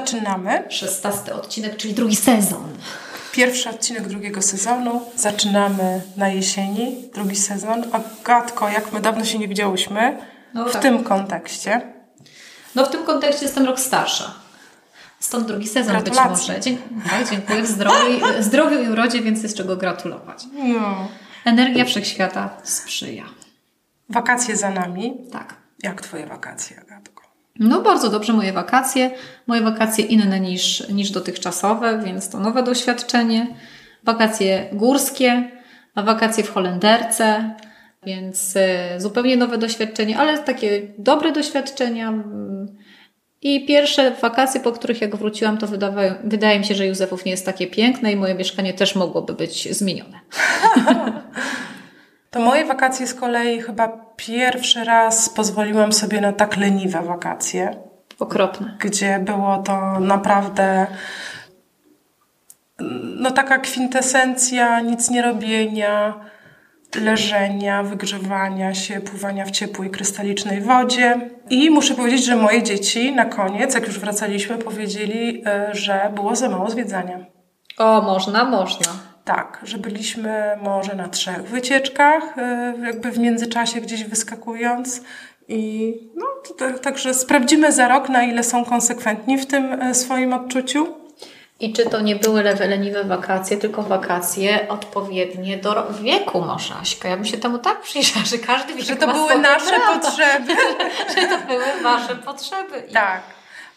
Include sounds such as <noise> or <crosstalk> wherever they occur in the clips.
Zaczynamy. 16 odcinek, czyli drugi sezon. Pierwszy odcinek drugiego sezonu. Zaczynamy na jesieni, drugi sezon. Agatko, jak my dawno się nie widziałyśmy No w tak. tym kontekście. No w tym kontekście jestem rok starsza. Stąd drugi sezon być Gratulacje. może. Dziękuję, tak, dziękuję. W zdrowiu, i- zdrowiu i urodzie, więc jest czego gratulować. No. Energia wszechświata sprzyja. Wakacje za nami. Tak. Jak twoje wakacje, Agatko? No bardzo dobrze moje wakacje. Moje wakacje inne niż, niż dotychczasowe, więc to nowe doświadczenie. Wakacje górskie, wakacje w Holenderce, więc e, zupełnie nowe doświadczenie, ale takie dobre doświadczenia. I pierwsze wakacje, po których jak wróciłam, to wydawają, wydaje mi się, że Józefów nie jest takie piękne i moje mieszkanie też mogłoby być zmienione. <laughs> To moje wakacje z kolei chyba pierwszy raz pozwoliłam sobie na tak leniwe wakacje. Okropne. gdzie było to naprawdę no taka kwintesencja nic nie robienia, leżenia, wygrzewania się, pływania w ciepłej, krystalicznej wodzie. I muszę powiedzieć, że moje dzieci na koniec, jak już wracaliśmy, powiedzieli, e, że było za mało zwiedzania. O, można, można. Tak, że byliśmy może na trzech wycieczkach, e, jakby w międzyczasie gdzieś wyskakując. I no, tak- także sprawdzimy za rok, na ile są konsekwentni w tym e, swoim odczuciu. I czy to nie były leniwe wakacje, tylko wakacje odpowiednie do wieku może, Aśka? Ja bym się temu tak przyjrzała, że każdy wiek Że to były nasze prawa, potrzeby. <laughs> Że to były wasze potrzeby. I Tak.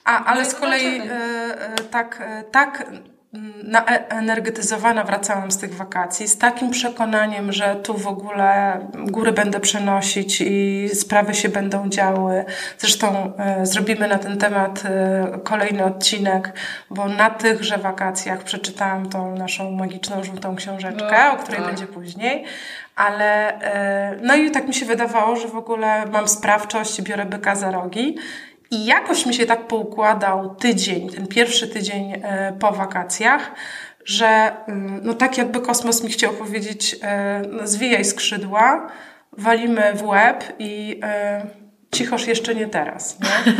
A, ale No z kolei e, tak, tak naenergetyzowana wracałam z tych wakacji, z takim przekonaniem, że tu w ogóle góry będę przenosić i sprawy się będą działy. Zresztą e, zrobimy na ten temat e, kolejny odcinek, bo na tychże wakacjach przeczytałam tą naszą magiczną żółtą książeczkę, No, o której tak. będzie później. Ale e, no i tak mi się wydawało, że w ogóle mam sprawczość, biorę byka za rogi. I jakoś mi się tak poukładał tydzień, ten pierwszy tydzień e, po wakacjach, że mm, no tak jakby kosmos mi chciał powiedzieć, e, no zwijaj skrzydła, walimy w łeb i e, cichoż jeszcze nie teraz. Nie?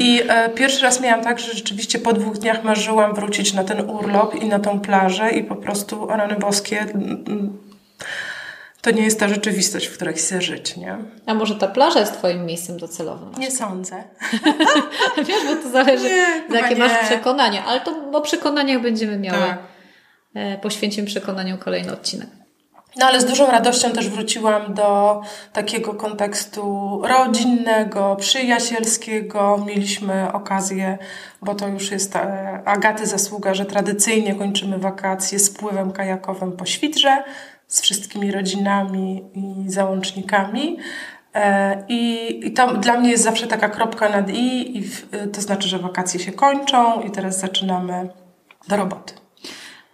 I pierwszy raz miałam tak, że rzeczywiście po dwóch dniach marzyłam wrócić na ten urlop i na tą plażę i po prostu, o rany boskie, mm, mm, to nie jest ta rzeczywistość, w której chcę żyć, nie? A może ta plaża jest Twoim miejscem docelowym? Nie sądzę. <laughs> Wiesz, bo to zależy, Nie, jakie masz przekonania. Ale to o przekonaniach będziemy miały. Tak. E, Poświęcimy przekonaniom kolejny odcinek. No ale z dużą radością też wróciłam do takiego kontekstu rodzinnego, przyjacielskiego. Mieliśmy okazję, bo to już jest e, Agaty zasługa, że tradycyjnie kończymy wakacje z pływem kajakowym po Świdrze, z wszystkimi rodzinami i załącznikami. E, I, I to dla mnie jest zawsze taka kropka nad i, i w, to znaczy, że wakacje się kończą i teraz zaczynamy do roboty.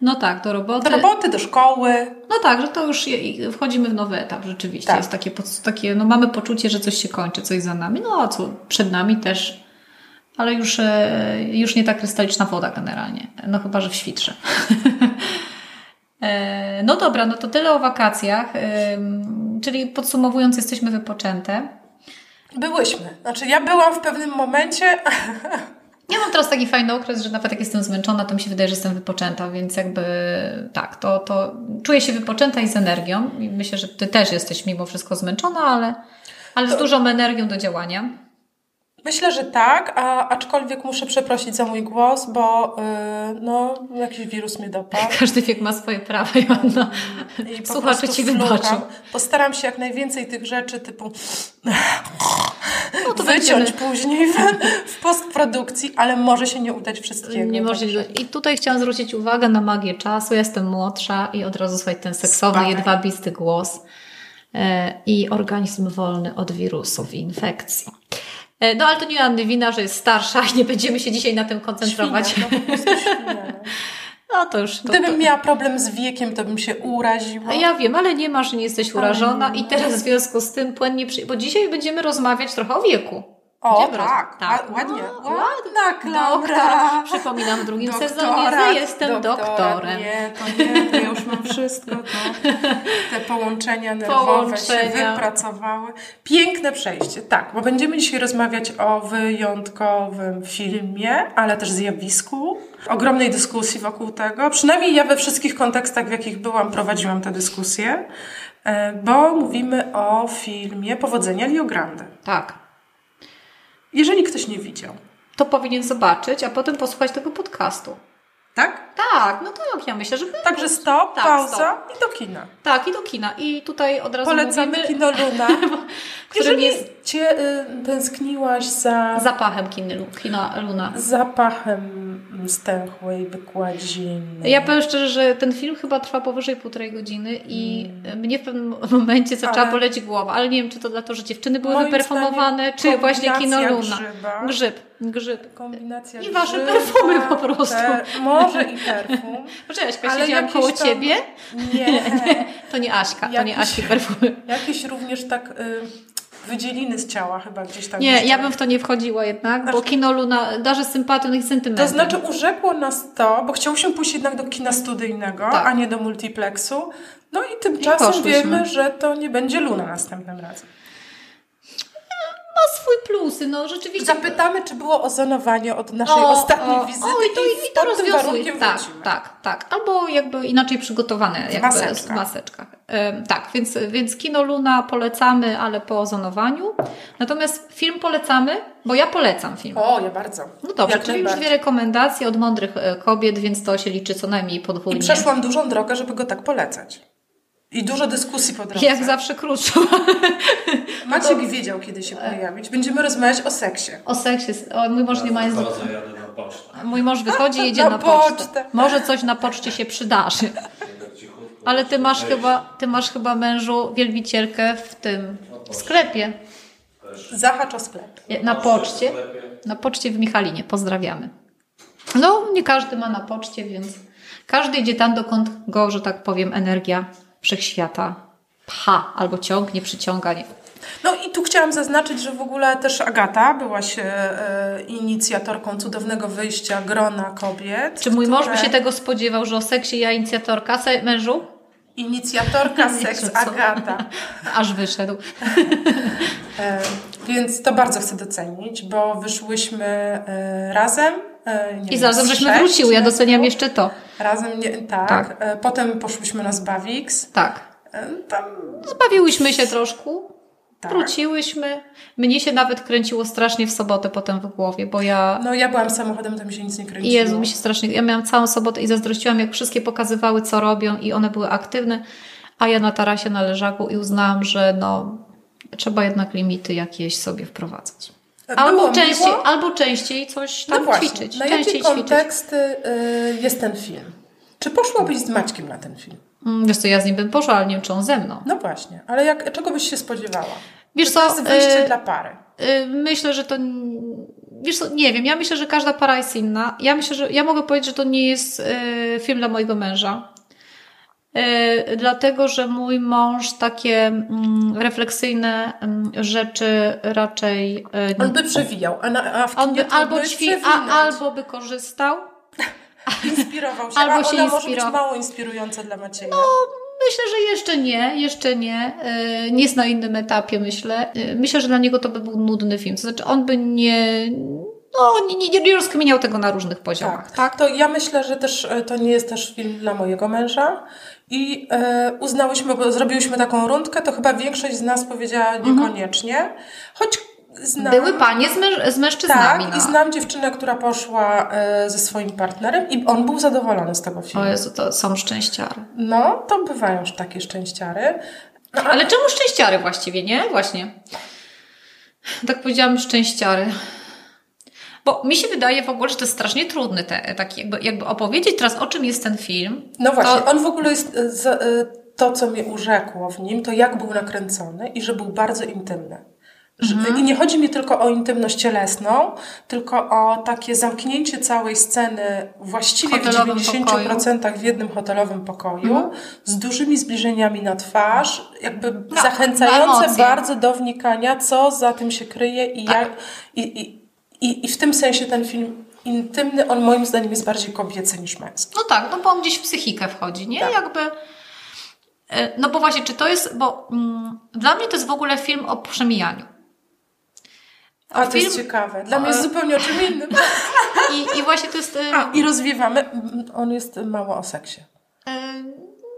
No tak, do roboty. Do roboty, do szkoły, No tak, że to już je- wchodzimy w nowy etap, rzeczywiście. Tak. Jest takie, takie, no mamy poczucie, że coś się kończy, coś za nami, no a co przed nami też, ale już, e, już nie ta krystaliczna woda generalnie, no chyba, że w świtrze. <laughs> E, no dobra, no to tyle o wakacjach, Ym, czyli podsumowując, jesteśmy wypoczęte. Byłyśmy. Znaczy, ja byłam w pewnym momencie. <laughs> Ja mam teraz taki fajny okres, że nawet jak jestem zmęczona, to mi się wydaje, że jestem wypoczęta, więc jakby tak, to, to czuję się wypoczęta i z energią. I myślę, że Ty też jesteś mimo wszystko zmęczona, ale, ale z dużą energią do działania. Myślę, że tak, a, aczkolwiek muszę przeprosić za mój głos, bo yy, no, jakiś wirus mnie dopadł. <laughs> Każdy wiek ma swoje prawa, Joanna. I Słuchacze Ci wybaczą. Postaram się jak najwięcej tych rzeczy typu No to wyciąć będziemy- później w, w postprodukcji, ale może się nie udać wszystkiego. Nie może I tutaj chciałam zwrócić uwagę na magię czasu. Ja jestem młodsza i od razu słuchaj ten seksowny, Spadaj. jedwabisty głos e, i organizm wolny od wirusów i infekcji. E, No ale to nie Anny wina, że jest starsza i nie będziemy się dzisiaj na tym koncentrować. Świnia, no <laughs> no. To już. To, Gdybym to... miała problem z wiekiem, to bym się uraziła. A Ja wiem, ale nie masz, nie jesteś urażona i teraz w związku z tym płynnie przy... Bo dzisiaj będziemy rozmawiać trochę o wieku. O, tak, tak. ładnie. No, Ładna. Doktor. Przypominam w drugim sezonie, że jestem doktorem. Nie, to nie, to ja już mam wszystko. To, te połączenia nerwowe Połączenia. się wypracowały. Piękne przejście, tak, bo będziemy dzisiaj rozmawiać o wyjątkowym filmie, ale też zjawisku. Ogromnej dyskusji wokół tego. Przynajmniej ja we wszystkich kontekstach, w jakich byłam, prowadziłam tę dyskusję, e, bo mówimy o filmie Powodzenia Rio Grande. Tak. Jeżeli ktoś nie widział. To powinien zobaczyć, a potem posłuchać tego podcastu. Tak? Tak, no tak, ja myślę, że Także stop, Tak, pauza i do kina. tak i do kina. I tutaj od razu Polecamy mówimy kino Luna. <laughs> którym Jeżeli jest cię y, tęskniłaś za zapachem kina, kina Luna. zapachem stęchłej wykładziny. Ja powiem szczerze, że ten film chyba trwa powyżej półtorej godziny i mnie w pewnym momencie zaczęła Mm. Ale- boleć głowa, ale nie wiem, czy to dlatego, że dziewczyny były Moim wyperformowane, czy właśnie kino Luna. grzyba. Grzyb, grzyb. Kombinacja I wasze grzyba, perfumy po prostu. Te, może i perfum. <laughs> Poczekaj, ja siedziałam koło tam- ciebie. Nie. <laughs> To nie Aśka, to nie Jakiś- Aśki perfumy. Jakieś również tak y, wydzieliny z ciała chyba gdzieś tam Nie, jeszcze. ja bym w to nie wchodziła jednak, bo Znaczy- kino Luna darzy sympatią i sentymentem. To znaczy urzekło nas to, bo chciałyśmy pójść jednak do kina studyjnego, Tak. a nie do multiplexu. No i tymczasem poszłyśmy. wiemy, że to nie będzie Luna następnym razem. Ma swój plusy, no rzeczywiście. Zapytamy, czy było ozonowanie od naszej ostatniej wizyty o, i to, i to pod tym rozwiązuje. Tak, wrócimy. tak, tak. Albo jakby inaczej przygotowane. Jakby maseczkach. Ym, tak, więc, więc Kino Luna polecamy, ale po ozonowaniu. Natomiast film polecamy, bo ja polecam film. O, ja bardzo. No dobrze, Jak czyli już dwie rekomendacje od mądrych e, kobiet, więc to się liczy co najmniej podwójnie. I przeszłam dużą drogę, żeby go tak polecać. I dużo dyskusji po drodze. Jak zawsze krótszą. <laughs> Maciek wiedział, kiedy się pojawić. Będziemy rozmawiać o seksie. O seksie. O, mój mąż nie ma języka. Chodzę, jadę na pocztę. Mój mąż wychodzi i <laughs> jedzie Na na, pocztę. pocztę. Może coś na poczcie się przydarzy. Ale ty masz chyba, ty masz chyba mężu wielbicielkę w tym, w sklepie. Zahacz o sklep. Na poczcie. Na poczcie w Michalinie. Pozdrawiamy. No, nie każdy ma na poczcie, więc każdy idzie tam, dokąd go, że tak powiem, energia wszechświata pcha albo ciągnie, przyciąga. Nie. No i tu chciałam zaznaczyć, że w ogóle też Agata byłaś e, inicjatorką cudownego wyjścia grona kobiet. Czy mój mąż by które- się tego spodziewał, że o seksie ja inicjatorka, se, mężu? Inicjatorka <laughs> seks? Agata. <laughs> Aż wyszedł. <laughs> E, więc to bardzo chcę docenić, bo wyszłyśmy e, razem. E, nie I zarazem żeśmy wróciły, ja doceniam jeszcze to. Razem, nie, tak. Tak. E, potem poszłyśmy na Zbawix. Tak. E, tam, Zbawiłyśmy się troszkę. tak. Wróciłyśmy. Mnie się nawet kręciło strasznie w sobotę potem w głowie, bo ja. No ja byłam samochodem, to mi się nic nie kręciło. Jezu, mi się strasznie. Ja miałam całą sobotę i zazdrościłam, jak wszystkie pokazywały, co robią, i one były aktywne, a ja na tarasie na leżaku i uznałam, że no, trzeba jednak limity jakieś sobie wprowadzać. Albo częściej, miło. albo częściej coś tam no właśnie, ćwiczyć. na jakie częściej ćwiczyć. y, jest ten film? Czy poszłabyś z Maćkiem na ten film? Mm, Wiesz co, ja z nim bym poszła, ale nie wiem, czy on ze mną. No właśnie, ale jak, czego byś się spodziewała? Wiesz Czy co, to jest wyjście y, dla pary. Y, Myślę, że to. Wiesz co, nie wiem, ja myślę, że każda para jest inna. Ja myślę, że ja mogę powiedzieć, że to nie jest y, film dla mojego męża. Y, Dlatego, że mój mąż takie mm, refleksyjne mm, rzeczy raczej. y, On by przewijał, a, na, a w on by albo, trudno ćwi, a, albo by korzystał. <laughs> inspirował się, albo a się ona może być inspirował. mało inspirująca dla Macieja. Myślę, że jeszcze nie, jeszcze nie. Y, Nie jest na innym etapie, myślę. Myślę, że dla niego to by był nudny film. To znaczy, on by nie. No, nie, nie, nie rozkminiał tego na różnych poziomach. Tak, tak? To ja myślę, że też e, to nie jest też film dla mojego męża. I e, uznałyśmy, bo zrobiłyśmy taką rundkę, to chyba większość z nas powiedziała niekoniecznie. Choć znam. Mhm. Były panie z, męż- z mężczyznami. Tak, no. i znam dziewczynę, która poszła e, ze swoim partnerem i on był zadowolony z tego filmu. O Jezu, to są szczęściary. No, to bywają już takie szczęściary. No, Ale czemu szczęściary właściwie, nie? Właśnie. Tak powiedziałam, szczęściary. Bo mi się wydaje w ogóle, że to jest strasznie trudny te, taki jakby, jakby opowiedzieć teraz o czym jest ten film. No właśnie, To- on w ogóle jest e, za- e, to, co mnie urzekło w nim, to jak był nakręcony i że był bardzo intymny. Mhm. I nie chodzi mi tylko o intymność cielesną, tylko o takie zamknięcie całej sceny właściwie w 90% pokoju. w jednym hotelowym pokoju, mhm. z dużymi zbliżeniami na twarz, jakby no, zachęcające bardzo do wnikania, co za tym się kryje i, tak. jak, i, i, i, i w tym sensie ten film intymny, on moim zdaniem jest bardziej kobiecy niż męski. No tak, no bo on gdzieś w psychikę wchodzi, nie? Tak. Jakby... E, no bo właśnie, czy to jest, bo mm, dla mnie to jest w ogóle film o przemijaniu. A to film... jest ciekawe. Dla mnie jest zupełnie o czym innym. <laughs> I, I właśnie to jest... A, i rozwiewamy. On jest mało o seksie.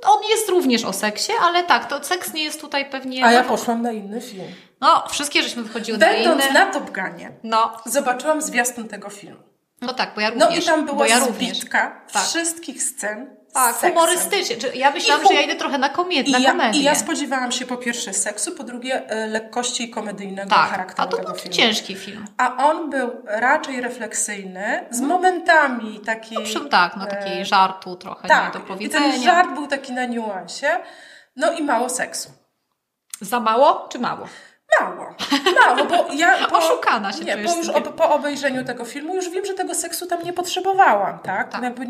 On jest również o seksie, ale tak, to seks nie jest tutaj pewnie... A ja poszłam na inny film. No, wszystkie żeśmy wychodziły Będąc na inne. Będąc na Top Gunie, no. zobaczyłam zwiastun tego filmu. No tak, bo ja również. No i tam była ja zbitka tak. wszystkich scen tak, humorystycznie. Ja myślałam, że ja idę trochę na, komedię, na ja. I ja spodziewałam się po pierwsze seksu, po drugie e, lekkości i komedyjnego tak, charakteru a to tego filmu. ciężki film. A on był raczej refleksyjny, z hmm. momentami takiej... No, tak, no takiej e... żartu trochę, tak. I ten żart był taki na niuansie. No i mało seksu. Za mało czy mało? Mało, mało, bo ja... <laughs> Po, Oszukana się Nie, bo już po obejrzeniu tego filmu już wiem, że tego seksu tam nie potrzebowałam, tak? tak. Jakby...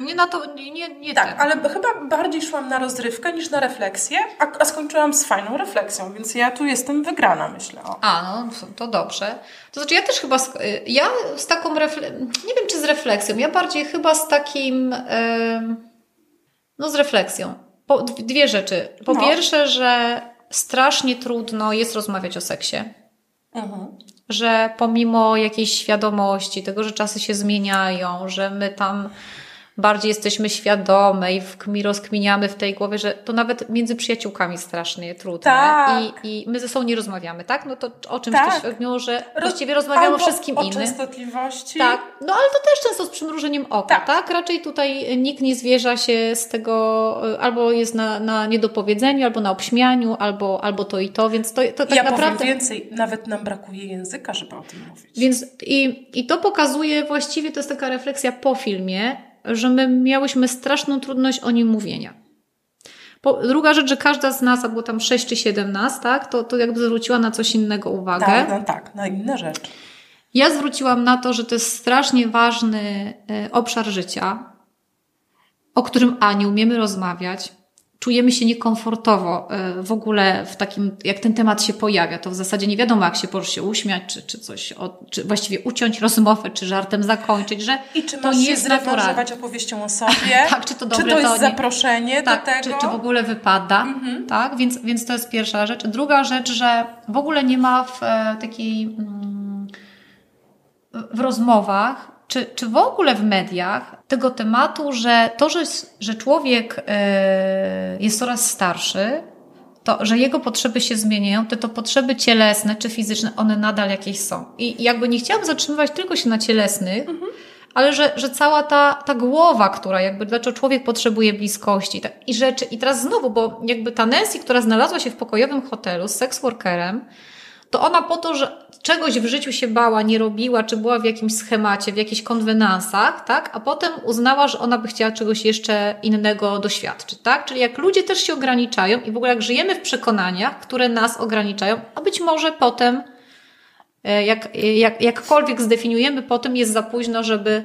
Nie na to, nie, nie Tak, ten. ale chyba bardziej szłam na rozrywkę niż na refleksję, a, a, skończyłam z fajną refleksją, więc ja tu jestem wygrana, myślę. O. A, no to dobrze. To znaczy ja też chyba, z, ja z taką, refle... nie wiem czy z refleksją, ja bardziej chyba z takim, yy... no z refleksją. Po, dwie rzeczy. Po no. pierwsze, że strasznie trudno jest rozmawiać o seksie. Mhm. Że pomimo jakiejś świadomości, tego, że czasy się zmieniają, że my tam bardziej jesteśmy świadome i w, rozkminiamy w tej głowie, że to nawet między przyjaciółkami strasznie trudne tak. I, i my ze sobą nie rozmawiamy, tak? No to o czymś tak. to świadczyło, że właściwie rozmawiamy Albo o wszystkim o innym. częstotliwości. Tak, no ale to też często z przymrużeniem oka, tak. tak? Raczej tutaj nikt nie zwierza się z tego, albo jest na, na niedopowiedzeniu, albo na obśmianiu, albo, albo to i to, więc to, to tak ja naprawdę... powiem więcej, nawet nam brakuje języka, żeby o tym mówić. Więc i, i to pokazuje właściwie, to jest taka refleksja po filmie, że my miałyśmy straszną trudność o nim mówienia. Po, druga rzecz, że każda z nas, a było tam 6 czy 7 nas, tak, to, to jakby zwróciła na coś innego uwagę. Tak, no, tak, na inne rzeczy. Ja zwróciłam na to, że to jest strasznie ważny e, obszar życia, o którym A nie umiemy rozmawiać, czujemy się niekomfortowo e, w ogóle w takim, jak ten temat się pojawia, to w zasadzie nie wiadomo, jak się się uśmiać, czy, czy coś, czy właściwie uciąć rozmowę, czy żartem zakończyć, że I czy to nie jest naturalne. opowieścią o sobie, <laughs> tak, czy to, dobre, czy to jest to nie, zaproszenie tak, do tego. Czy, czy w ogóle wypada, mhm. tak, więc, więc to jest pierwsza rzecz. Druga rzecz, że w ogóle nie ma w e, takiej, mm, w rozmowach czy, czy w ogóle w mediach tego tematu, że to, że, że człowiek e, jest coraz starszy, to, że jego potrzeby się zmieniają, to to potrzeby cielesne czy fizyczne, one nadal jakieś są. I jakby nie chciałam zatrzymywać tylko się na cielesnych, mhm. ale że, że cała ta, ta głowa, która jakby, dlaczego człowiek potrzebuje bliskości tak, i rzeczy. I teraz znowu, bo jakby ta Nancy, która znalazła się w pokojowym hotelu z seksworkerem, to ona po to, że czegoś w życiu się bała, nie robiła, czy była w jakimś schemacie, w jakichś konwenansach, tak? A potem uznała, że ona by chciała czegoś jeszcze innego doświadczyć, tak? Czyli jak ludzie też się ograniczają i w ogóle jak żyjemy w przekonaniach, które nas ograniczają, a być może potem, e, jak, jak, jakkolwiek zdefiniujemy, potem jest za późno, żeby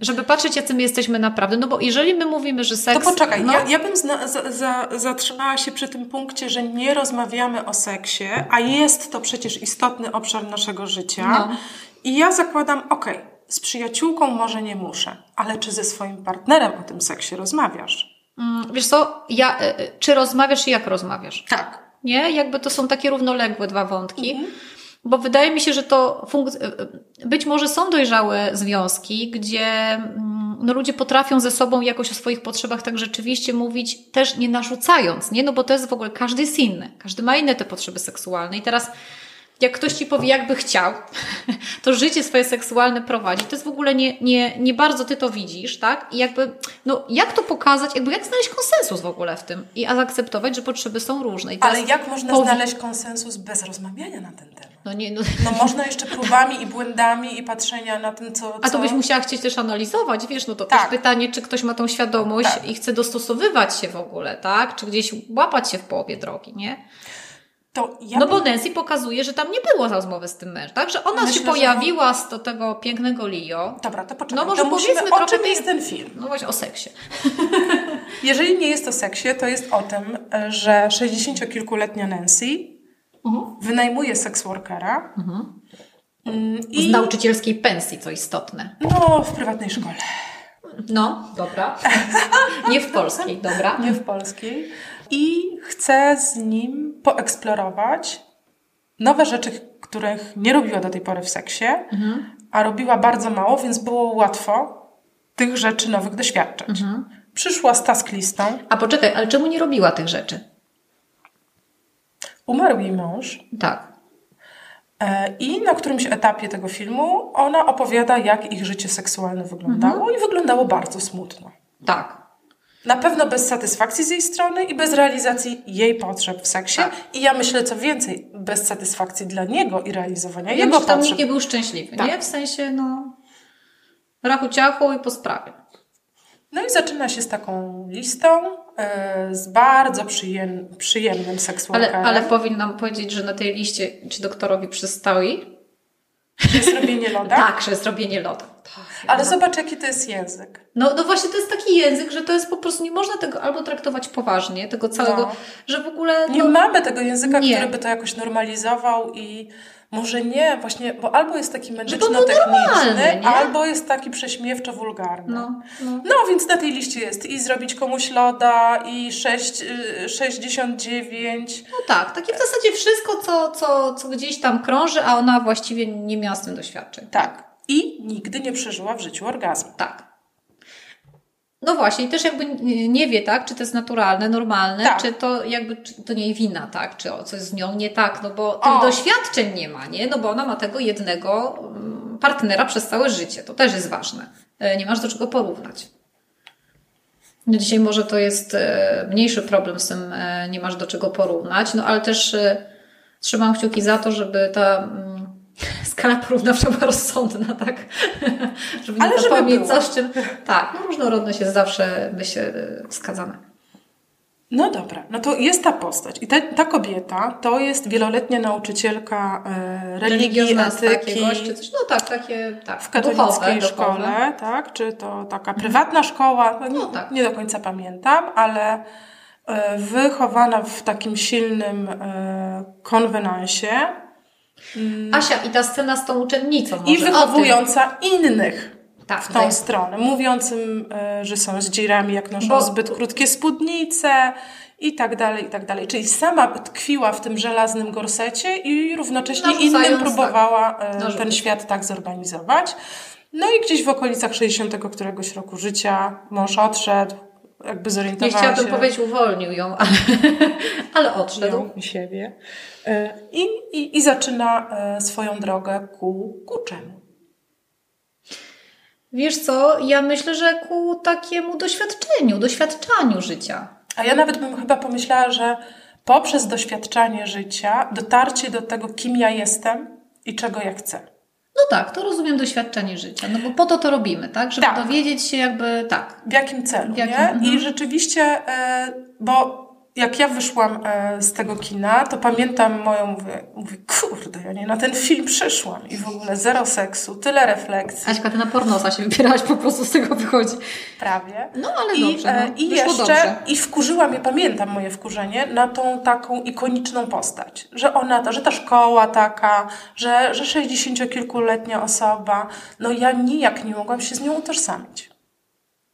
żeby patrzeć, jacy my jesteśmy naprawdę. No bo jeżeli my mówimy, że seks... To poczekaj, no... ja, ja bym zna, za, za, zatrzymała się przy tym punkcie, że nie rozmawiamy o seksie, a jest to przecież istotny obszar naszego życia. No. I ja zakładam, okej, okay, z przyjaciółką może nie muszę, ale czy ze swoim partnerem o tym seksie rozmawiasz? Mm, wiesz co, ja, e, e, czy rozmawiasz i jak rozmawiasz? Tak. Nie? Jakby to są takie równoległe dwa wątki. Mhm. Bo wydaje mi się, że to być może są dojrzałe związki, gdzie mm, no, ludzie potrafią ze sobą jakoś o swoich potrzebach tak rzeczywiście mówić, też nie narzucając, nie? No bo to jest w ogóle, każdy jest inny, każdy ma inne te potrzeby seksualne. I teraz jak ktoś ci powie, jakby chciał, <laughs> to życie swoje seksualne prowadzi. To jest w ogóle nie, nie, nie bardzo ty to widzisz, tak? I jakby, no jak to pokazać, jakby jak znaleźć konsensus w ogóle w tym i zaakceptować, że potrzeby są różne. Ale jak można powi- znaleźć konsensus bez rozmawiania na ten temat? No, nie, no. no można jeszcze próbami i błędami i patrzenia na tym, co, co... A to byś musiała chcieć też analizować, wiesz, no to tak. też pytanie, czy ktoś ma tą świadomość tak. i chce dostosowywać się w ogóle, tak? Czy gdzieś łapać się w połowie drogi, nie? Ja No bo Nancy pokazuje, że tam nie było rozmowy z tym mężem, tak? Że ona Myślę, się pojawiła z do tego pięknego Leo. Dobra, to poczekaj. No może to musimy, powiedzmy o trochę czym jest ten film? No właśnie o seksie. <laughs> Jeżeli nie jest o seksie, to jest o tym, że 60-kilkuletnia Nancy wynajmuje seksworkera mm, Z i nauczycielskiej pensji, co istotne. no, w prywatnej szkole, No, dobra. <laughs> Nie w polskiej, dobra. nie w polskiej. I chce z nim poeksplorować nowe rzeczy, których nie robiła do tej pory w seksie, a robiła bardzo mało, więc było łatwo tych rzeczy nowych doświadczać. Przyszła z task listą, A poczekaj, ale czemu nie robiła tych rzeczy? umarł jej mąż, Tak. E, I na którymś etapie tego filmu ona opowiada, jak ich życie seksualne wyglądało i wyglądało bardzo smutno. Tak. Na pewno bez satysfakcji z jej strony i bez realizacji jej potrzeb w seksie. Tak. I ja myślę, co więcej, bez satysfakcji dla niego i realizowania Ja jego myślę, tam potrzeb. nikt nie był szczęśliwy, Tak. nie? W sensie, no... Rachu ciachu i po sprawie. No i zaczyna się z taką listą, e, z bardzo przyjem, przyjemnym seksualnym. Ale, ale powinnam powiedzieć, że na tej liście ci doktorowi przystoi. <laughs> zrobienie loda. Tak, że jest robienie lodu. Tak, Ale zobacz, jaki to jest język. No, no właśnie to jest taki język, że to jest po prostu, nie można tego albo traktować poważnie, tego całego, No. że w ogóle... Nie no, mamy tego języka, nie. który by to jakoś normalizował i może nie, właśnie, bo albo jest taki był medyczno-techniczny, nie? albo jest taki prześmiewczo-wulgarny. no, no. No, więc na tej liście jest i zrobić komuś loda, i 6, y, 69. no tak, takie w zasadzie wszystko, co, co, co gdzieś tam krąży, a ona właściwie nie miała z tym doświadczeń. Tak. I nigdy nie przeżyła w życiu orgazmu. Tak. No właśnie, i też jakby nie wie, tak, czy to jest naturalne, normalne, Tak. czy to jakby czy to nie jej wina, tak, czy o, coś z nią nie tak, no bo tych O. doświadczeń nie ma, nie? No bo ona ma tego jednego mm, partnera przez całe życie. To też jest ważne. E, Nie masz do czego porównać. No dzisiaj może to jest e, mniejszy problem z tym, e, nie masz do czego porównać, no ale też trzymam kciuki za to, żeby ta mm, skala porównawcza była rozsądna, tak? <laughs> żeby nie Ale żeby zapomnieć było. coś, czym... Tak, no różnorodność jest zawsze, myślę, e, wskazana. No dobra, no to jest ta postać. I ta, ta kobieta to jest wieloletnia nauczycielka e, religii, etyki. jakiegoś, czy coś, no tak, takie, tak, w katolickiej duchowe, duchowe. szkole, tak? Czy to taka prywatna szkoła? No, No nie, tak. nie do końca pamiętam, ale e, wychowana w takim silnym e, konwenansie Asia, i ta scena z tą uczennicą i może o wychowująca innych. Tak, w tą daj- stronę, mówiącym, e, że są zdzirami, jak noszą Bo- zbyt krótkie spódnice i tak dalej, i tak dalej. Czyli sama tkwiła w tym żelaznym gorsecie i równocześnie Narzucając, innym tak, próbowała e, narzuty. ten świat tak zorganizować. No i gdzieś w okolicach 60 któregoś roku życia mąż odszedł, jakby Nie zorientowała chciałabym się. powiedzieć uwolnił ją, ale, <laughs> ale odszedł. ją siebie. E, I, i, I zaczyna e, swoją drogę ku, ku czemu? Wiesz co, ja myślę, że ku takiemu doświadczeniu, doświadczaniu życia. A ja nawet bym chyba pomyślała, że poprzez doświadczanie życia, dotarcie do tego, kim ja jestem i czego ja chcę. No tak, to rozumiem doświadczenie życia, no bo po to to robimy, tak? Żeby Tak. dowiedzieć się jakby, tak. W jakim celu, W jakim- nie? mhm. I rzeczywiście, e, bo jak ja wyszłam e, z tego kina, to pamiętam moją, mówię, mówię, kurde, ja nie na ten film przyszłam i w ogóle zero seksu, tyle refleksji, Aśka, ty na pornosa się wybierałaś, po prostu z tego wychodzi. prawie. No ale I, dobrze, no. I Wyszło jeszcze, dobrze. i wkurzyła mnie, pamiętam moje wkurzenie, na tą taką ikoniczną postać. Że ona, to, że ta szkoła taka, że, że 60-kilkuletnia osoba, no ja nijak nie mogłam się z nią utożsamić.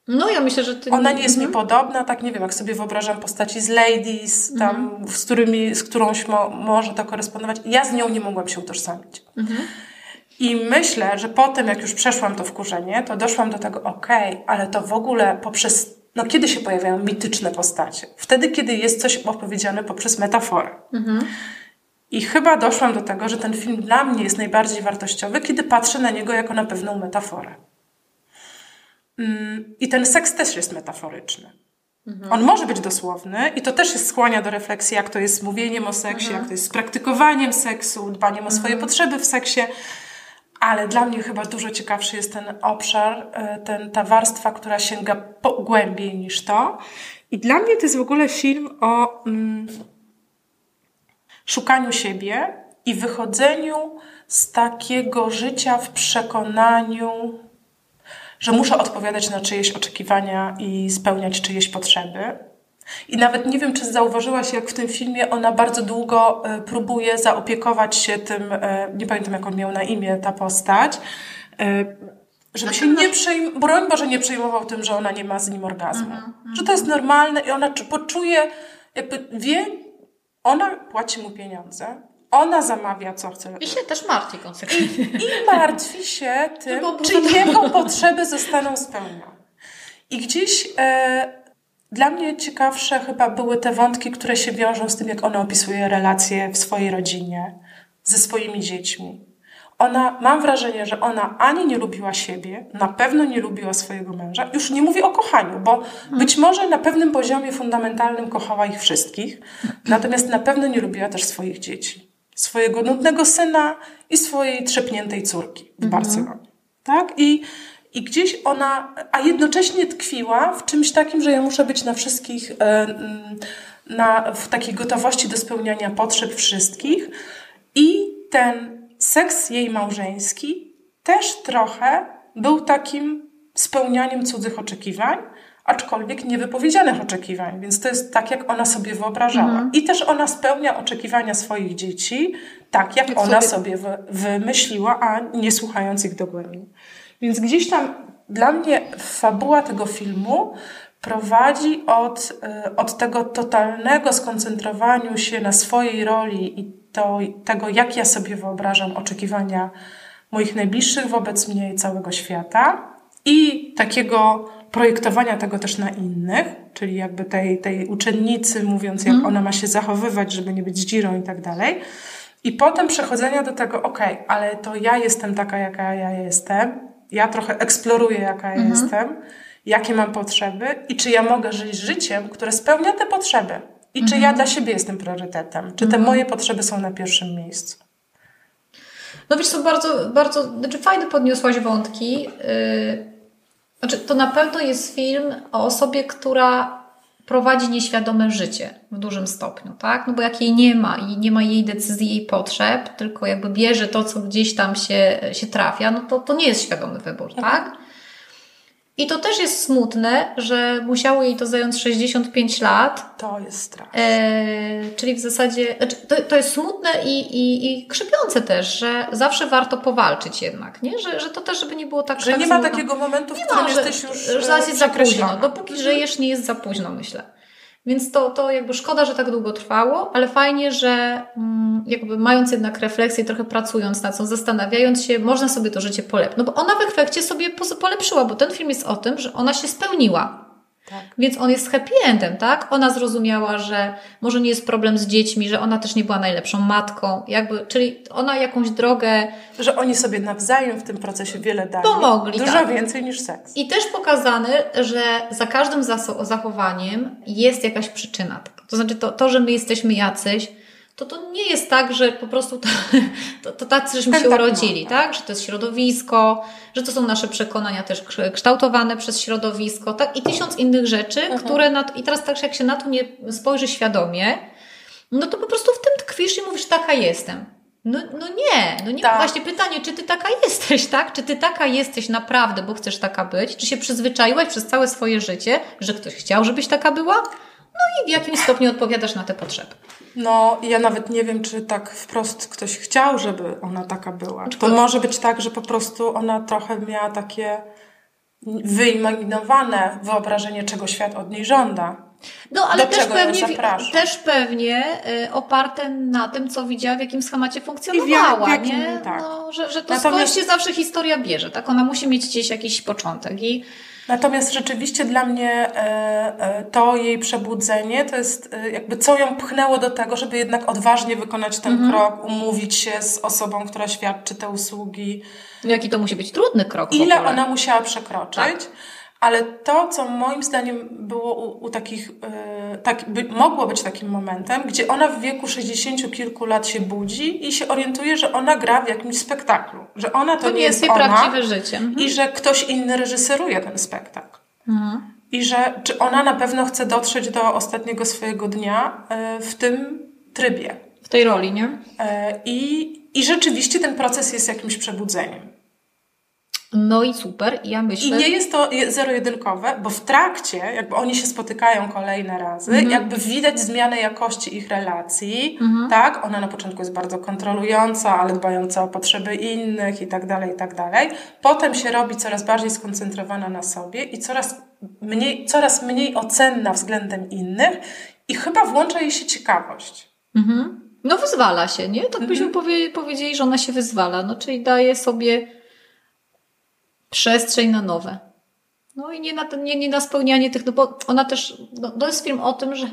No ja myślę, że ty... Ona nie jest Mhm. mi podobna, tak nie wiem, jak sobie wyobrażam postaci z Ladies, tam, Mhm. z, którymi, z którąś mo, może to korespondować. Ja z nią nie mogłam się utożsamić. Mhm. I myślę, że potem, jak już przeszłam to wkurzenie, to doszłam do tego, okej, ale to w ogóle poprzez, no kiedy się pojawiają mityczne postacie? Wtedy, kiedy jest coś opowiedziane poprzez metaforę. Mhm. I chyba doszłam do tego, że ten film dla mnie jest najbardziej wartościowy, kiedy patrzę na niego jako na pewną metaforę. Mm, I ten seks też jest metaforyczny. On może być dosłowny i to też jest skłania do refleksji, jak to jest z mówieniem o seksie, jak to jest z praktykowaniem seksu, dbaniem o swoje potrzeby w seksie. Ale dla mnie chyba dużo ciekawszy jest ten obszar, e, ten, ta warstwa, która sięga po, głębiej niż to. I dla mnie to jest w ogóle film o mm, szukaniu siebie i wychodzeniu z takiego życia w przekonaniu, że muszę odpowiadać na czyjeś oczekiwania i spełniać czyjeś potrzeby. I nawet nie wiem, czy zauważyłaś, jak w tym filmie ona bardzo długo e, próbuje zaopiekować się tym, e, nie pamiętam jak on miał na imię ta postać, e, żeby się nie przejmował, broń Boże nie przejmował tym, że ona nie ma z nim orgazmu. Mhm, że to jest normalne i ona poczuje, jakby wie, ona płaci mu pieniądze, ona zamawia, co chce. I się też martwi konsekwentnie. I, i martwi się tym, no czy jego potrzeby zostaną spełnione. I gdzieś e, dla mnie ciekawsze chyba były te wątki, które się wiążą z tym, jak ona opisuje relacje w swojej rodzinie, ze swoimi dziećmi. Ona, mam wrażenie, że ona ani nie lubiła siebie, na pewno nie lubiła swojego męża. Już nie mówię o kochaniu, bo być może na pewnym poziomie fundamentalnym kochała ich wszystkich, natomiast na pewno nie lubiła też swoich dzieci. Swojego nudnego syna i swojej trzepniętej córki w mhm. Barcelonie. Tak? I i gdzieś ona, a jednocześnie tkwiła w czymś takim, że ja muszę być na wszystkich, e, na, w takiej gotowości do spełniania potrzeb wszystkich. I ten seks jej małżeński też trochę był takim spełnianiem cudzych oczekiwań, aczkolwiek niewypowiedzianych oczekiwań. Więc to jest tak, jak ona sobie wyobrażała. Mhm. I też ona spełnia oczekiwania swoich dzieci, tak jak, jak ona sobie, sobie wymyśliła, a nie słuchając ich dogłębnie. Więc gdzieś tam dla mnie fabuła tego filmu prowadzi od, e, od tego totalnego skoncentrowaniu się na swojej roli i to, tego, jak ja sobie wyobrażam oczekiwania moich najbliższych wobec mnie i całego świata, i takiego projektowania tego też na innych, czyli jakby tej, tej uczennicy, mówiąc, jak mm. ona ma się zachowywać, żeby nie być dzirą i tak dalej. I potem przechodzenia do tego, okay, ale to ja jestem taka, jaka ja jestem, ja trochę eksploruję, jaka ja mhm. jestem, jakie mam potrzeby i czy ja mogę żyć życiem, które spełnia te potrzeby. I mhm. czy ja mhm. dla siebie jestem priorytetem, czy te mhm. moje potrzeby są na pierwszym miejscu. No wiesz co, bardzo, bardzo, znaczy fajnie podniosłaś wątki. Yy, znaczy, to na pewno jest film o osobie, która prowadzi nieświadome życie w dużym stopniu, tak? No bo jak jej nie ma i nie ma jej decyzji, jej potrzeb, tylko jakby bierze to, co gdzieś tam się, się trafia, no to, to nie jest świadomy wybór, mhm. tak? I to też jest smutne, że musiało jej to zająć 65 lat. To jest straszne. E, czyli w zasadzie, znaczy, to, to jest smutne i, i, i krzypiące też, że zawsze warto powalczyć jednak, nie? Że, że to też, żeby nie było tak Że tak nie ma takiego momentu, w którym ma, jesteś już Że zaraz jest za późno. Dopóki mhm. żyjesz, nie jest za późno, myślę. Więc to, to jakby szkoda, że tak długo trwało, ale fajnie, że mm, jakby mając jednak refleksję, trochę pracując nad tym, zastanawiając się, można sobie to życie polepszyć. No bo ona w efekcie sobie polepszyła, bo ten film jest o tym, że ona się spełniła. Tak. Więc on jest happy endem, tak? Ona zrozumiała, że może nie jest problem z dziećmi, że ona też nie była najlepszą matką, jakby, czyli ona jakąś drogę. Że oni sobie nawzajem w tym procesie wiele dali. Pomogli. Dużo tak. więcej niż seks. I też pokazane, że za każdym zachowaniem jest jakaś przyczyna. To znaczy to, to że my jesteśmy jacyś, to to nie jest tak, że po prostu to, <laughs> to, to tacy żeśmy się tak urodzili, tak? Że to jest środowisko, że to są nasze przekonania też kształtowane przez środowisko, tak? I tysiąc innych rzeczy, mhm. które na to, i teraz tak jak się na to nie spojrzy świadomie, no to po prostu w tym tkwisz i mówisz, taka jestem. No, no nie, no nie. Tak. Właśnie pytanie, czy ty taka jesteś, <laughs> tak? Czy ty taka jesteś naprawdę, bo chcesz taka być? Czy się przyzwyczaiłaś przez całe swoje życie, że ktoś chciał, żebyś taka była? I w jakimś stopniu odpowiadasz na te potrzeby. No, ja nawet nie wiem, czy tak wprost ktoś chciał, żeby ona taka była. To może być tak, że po prostu ona trochę miała takie wyimaginowane wyobrażenie, czego świat od niej żąda. No, ale też pewnie, też pewnie y, oparte na tym, co widziała, w jakim schemacie funkcjonowała, jak, jakim, nie? Tak. No, że, że to Natomiast... skądś się zawsze historia bierze, tak? Ona musi mieć gdzieś jakiś początek i Natomiast rzeczywiście dla mnie e, e, to jej przebudzenie to jest e, jakby co ją pchnęło do tego, żeby jednak odważnie wykonać ten mhm. krok, umówić się z osobą, która świadczy te usługi. Jaki to musi być trudny krok. Ile ona musiała przekroczyć. Tak. Ale to, co moim zdaniem było u, u takich, yy, tak, by, mogło być takim momentem, gdzie ona w wieku 60 kilku lat się budzi i się orientuje, że ona gra w jakimś spektaklu. Że ona to, to nie jest, jest ona. prawdziwe życie. Mhm. I że ktoś inny reżyseruje ten spektakl. Mhm. I że czy ona na pewno chce dotrzeć do ostatniego swojego dnia yy, w tym trybie. W tej roli, nie? E, I, I rzeczywiście ten proces jest jakimś przebudzeniem. No i super, ja myślę. I nie jest to zero-jedynkowe, bo w trakcie, jakby oni się spotykają kolejne razy, mhm. jakby widać zmianę jakości ich relacji, mhm. tak? Ona na początku jest bardzo kontrolująca, ale dbająca o potrzeby innych i tak dalej, i tak dalej. Potem się robi coraz bardziej skoncentrowana na sobie i coraz mniej, coraz mniej ocenna względem innych i chyba włącza jej się ciekawość. Mhm. No wyzwala się, nie? Tak byśmy mhm. powie, powiedzieli, że ona się wyzwala, no czyli daje sobie przestrzeń na nowe. No i nie na, nie, nie na spełnianie tych, no bo ona też, no, to jest film o tym, że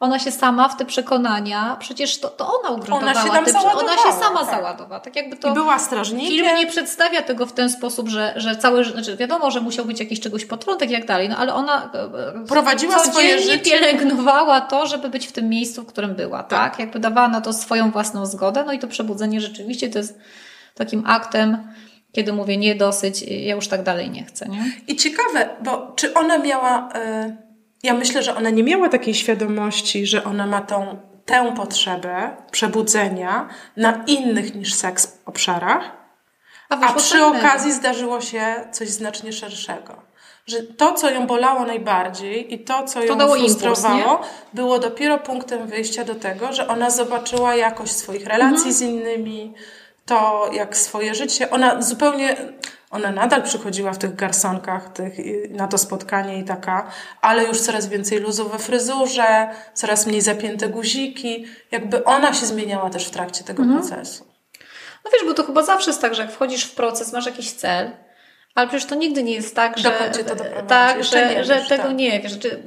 ona się sama w te przekonania, przecież to, to ona ugruntowała. Ona się tam te. Ona się sama tak. załadowała. Tak jakby to I była strażnikiem. Film nie przedstawia tego w ten sposób, że, że cały, znaczy wiadomo, że musiał być jakiś czegoś potrątek i tak dalej, no ale ona e, prowadziła swoje życie. pielęgnowała to, żeby być w tym miejscu, w którym była, tak? tak? Jakby dawała na to swoją własną zgodę, no i to przebudzenie rzeczywiście to jest takim aktem kiedy mówię nie dosyć, ja już tak dalej nie chcę. Nie? I ciekawe, bo czy ona miała. Y, ja myślę, że ona nie miała takiej świadomości, że ona ma tą, tę potrzebę przebudzenia na innych niż seks obszarach, a, a przy okazji zdarzyło się coś znacznie szerszego że to, co ją bolało najbardziej i to, co ją to frustrowało, impuls, było dopiero punktem wyjścia do tego, że ona zobaczyła jakość swoich relacji mhm. z innymi, to, jak swoje życie, ona zupełnie, ona nadal przychodziła w tych garsonkach tych, na to spotkanie i taka, ale już coraz więcej luzów we fryzurze, coraz mniej zapięte guziki, jakby ona się zmieniała też w trakcie tego mhm. procesu. No wiesz, bo to chyba zawsze jest tak, że jak wchodzisz w proces, masz jakiś cel, ale przecież to nigdy nie jest tak, że, to tak, że, że tego tak. nie wiesz. Znaczy,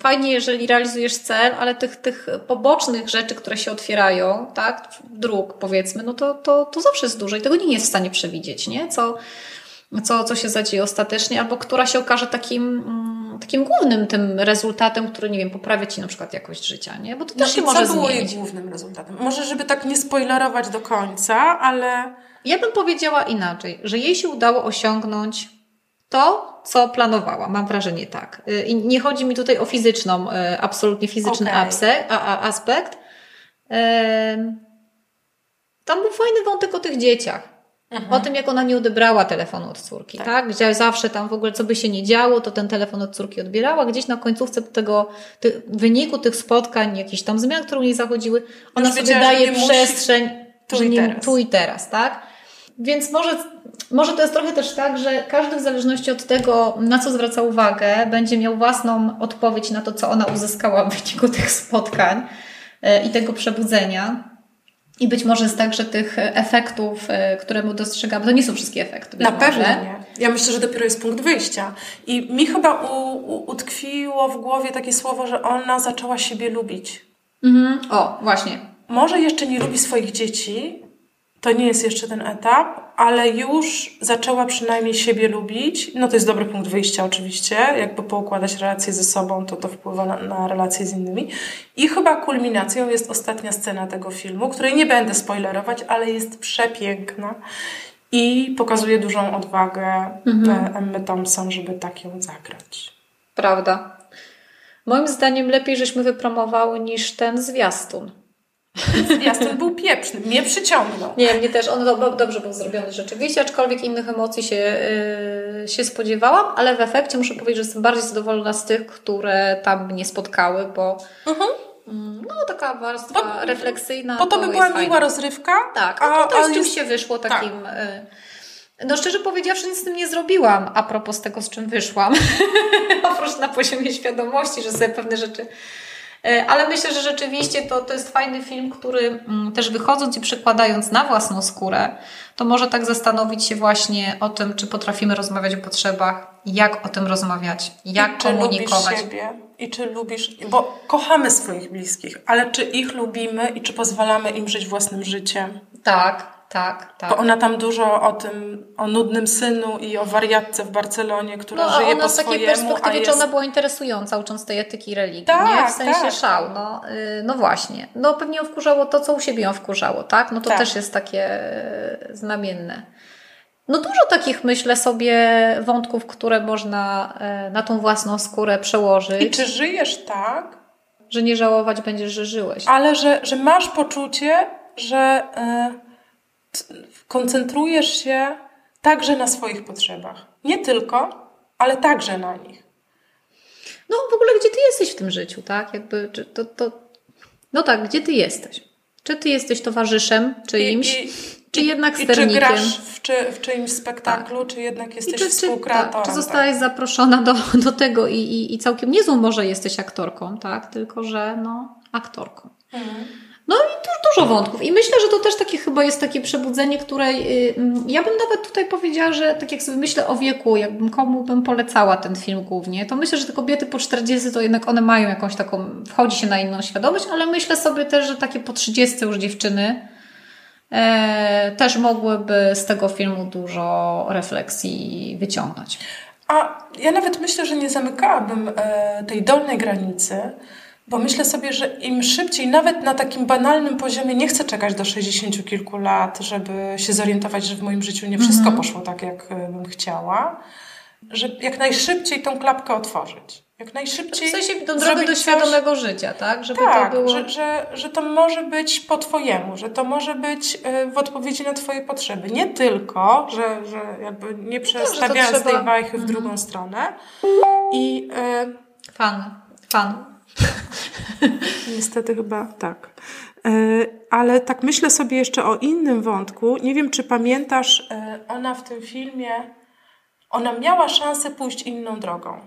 fajnie, jeżeli realizujesz cel, ale tych, tych pobocznych rzeczy, które się otwierają, tak, dróg powiedzmy, no to, to, to zawsze jest dużo i tego nie jest w stanie przewidzieć, nie? Co, co, co się zadzieje ostatecznie, albo która się okaże takim, mm, takim głównym tym rezultatem, który, nie wiem, poprawia Ci na przykład jakość życia, nie? Bo to też no się może co było jej głównym rezultatem? Może, żeby tak nie spoilerować do końca, ale ja bym powiedziała inaczej, że jej się udało osiągnąć to, co planowała. Mam wrażenie tak. Y, I nie chodzi mi tutaj o fizyczną, y, absolutnie fizyczny okay. aspekt. Tam był fajny wątek o tych dzieciach. Mhm. O tym, jak ona nie odebrała telefonu od córki, tak. tak? Gdzie zawsze tam w ogóle, co by się nie działo, to ten telefon od córki odbierała. Gdzieś na końcówce tego, ty, wyniku tych spotkań, jakichś tam zmian, które u niej zachodziły, ona Już sobie daje przestrzeń, tu że nie, tu i teraz, tak? Więc może, może to jest trochę też tak, że każdy w zależności od tego, na co zwraca uwagę, będzie miał własną odpowiedź na to, co ona uzyskała w wyniku tych spotkań e, i tego przebudzenia. I być może jest tak, że tych efektów, e, które mu dostrzegamy, to nie są wszystkie efekty. Na pewno nie. Ja myślę, że dopiero jest punkt wyjścia. I mi chyba u, u, utkwiło w głowie takie słowo, że ona zaczęła siebie lubić. Mhm. O, właśnie. Może jeszcze nie lubi swoich dzieci, to nie jest jeszcze ten etap, ale już zaczęła przynajmniej siebie lubić. No to jest dobry punkt wyjścia oczywiście, jakby poukładać relacje ze sobą, to to wpływa na, na relacje z innymi. I chyba kulminacją jest ostatnia scena tego filmu, której nie będę spoilerować, ale jest przepiękna i pokazuje dużą odwagę mhm. E, Emmy Thompson, żeby tak ją zagrać. Prawda. Moim zdaniem lepiej żeśmy wypromowały niż ten zwiastun. Zwiastun był pieprzny, mnie przyciągnął. Nie, mnie też, on do, dobrze był zrobiony rzeczywiście, aczkolwiek innych emocji się, yy, się spodziewałam, ale w efekcie muszę powiedzieć, że jestem bardziej zadowolona z tych, które tam mnie spotkały, bo mhm. Mm, no taka warstwa bo, refleksyjna. Bo to by była miła rozrywka. Tak, no to, to jest, się wyszło takim... Tak. No szczerze powiedziawszy, nic z tym nie zrobiłam a propos tego, z czym wyszłam. <laughs> Oprócz na poziomie świadomości, że sobie pewne rzeczy ale myślę, że rzeczywiście to, to jest fajny film, który mm, też wychodząc i przekładając na własną skórę, to może tak zastanowić się właśnie o tym, czy potrafimy rozmawiać o potrzebach, jak o tym rozmawiać, jak I komunikować. Czy siebie i czy lubisz, bo kochamy swoich bliskich, ale czy ich lubimy i czy pozwalamy im żyć własnym życiem? Tak, tak, tak. Bo ona tam dużo o tym, o nudnym synu i o wariatce w Barcelonie, która no, żyje po swojemu. z takiej perspektywy, jest... czy ona była interesująca, ucząc tej etyki religii, tak, nie? W sensie tak. szał, no, y, no właśnie. No pewnie ją wkurzało to, co u siebie ją wkurzało, tak? No to tak. też jest takie y, znamienne. No dużo takich, myślę sobie, wątków, które można y, na tą własną skórę przełożyć. I czy żyjesz tak, że nie żałować będziesz, że żyłeś. Ale że, że masz poczucie, że y, koncentrujesz się także na swoich potrzebach. Nie tylko, ale także na nich. No w ogóle gdzie ty jesteś w tym życiu, tak? Jakby czy to, to... No tak, gdzie ty jesteś? Czy ty jesteś towarzyszem czyimś, I, i, czy jednak sternikiem? I czy grasz w, czy, w czyimś spektaklu, tak. czy jednak jesteś czy, współkreatorem? Tak, czy zostałaś tak. zaproszona do, <laughs> do tego i, i, i całkiem niezłą może jesteś aktorką, tak? Tylko, że no aktorką. Mhm. No i tu dużo wątków. I myślę, że to też takie chyba jest takie przebudzenie, które yy, ja bym nawet tutaj powiedziała, że tak jak sobie myślę o wieku, jakbym komu bym polecała ten film głównie, to myślę, że te kobiety po 40 to jednak one mają jakąś taką, wchodzi się na inną świadomość, ale myślę sobie też, że takie po 30 już dziewczyny e, też mogłyby z tego filmu dużo refleksji wyciągnąć. A ja nawet myślę, że nie zamykałabym e, tej dolnej granicy, bo myślę sobie, że im szybciej, nawet na takim banalnym poziomie, nie chcę czekać do 60 kilku lat, żeby się zorientować, że w moim życiu nie wszystko -hmm. poszło tak, jak e, bym chciała, że jak najszybciej tą klapkę otworzyć. Jak najszybciej. W sensie tą drogę do świadomego coś... życia, tak? Żeby tak, to było... że, że, że to może być po Twojemu, że to może być e, w odpowiedzi na Twoje potrzeby. Nie tylko, że, że jakby nie przestawiając no, trzeba... tej wajchy w mhm. drugą stronę. I. Y... Fan. Fan. <laughs> Niestety chyba tak. E, ale tak myślę sobie jeszcze o innym wątku. Nie wiem, czy pamiętasz, e, ona w tym filmie, ona miała szansę pójść inną drogą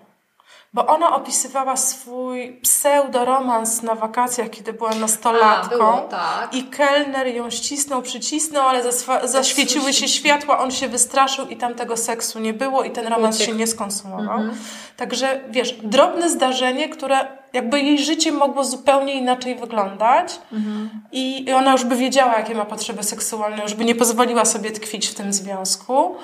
bo ona opisywała swój pseudoromans na wakacjach, kiedy była nastolatką. A, było, tak. I kelner ją ścisnął, przycisnął, ale zaświeciły się światła, on się wystraszył i tam tego seksu nie było i ten romans Uciek. się nie skonsumował. Mhm. Także wiesz, drobne zdarzenie, które jakby jej życie mogło zupełnie inaczej wyglądać mhm. i ona już by wiedziała, jakie ma potrzeby seksualne, już by nie pozwoliła sobie tkwić w tym związku.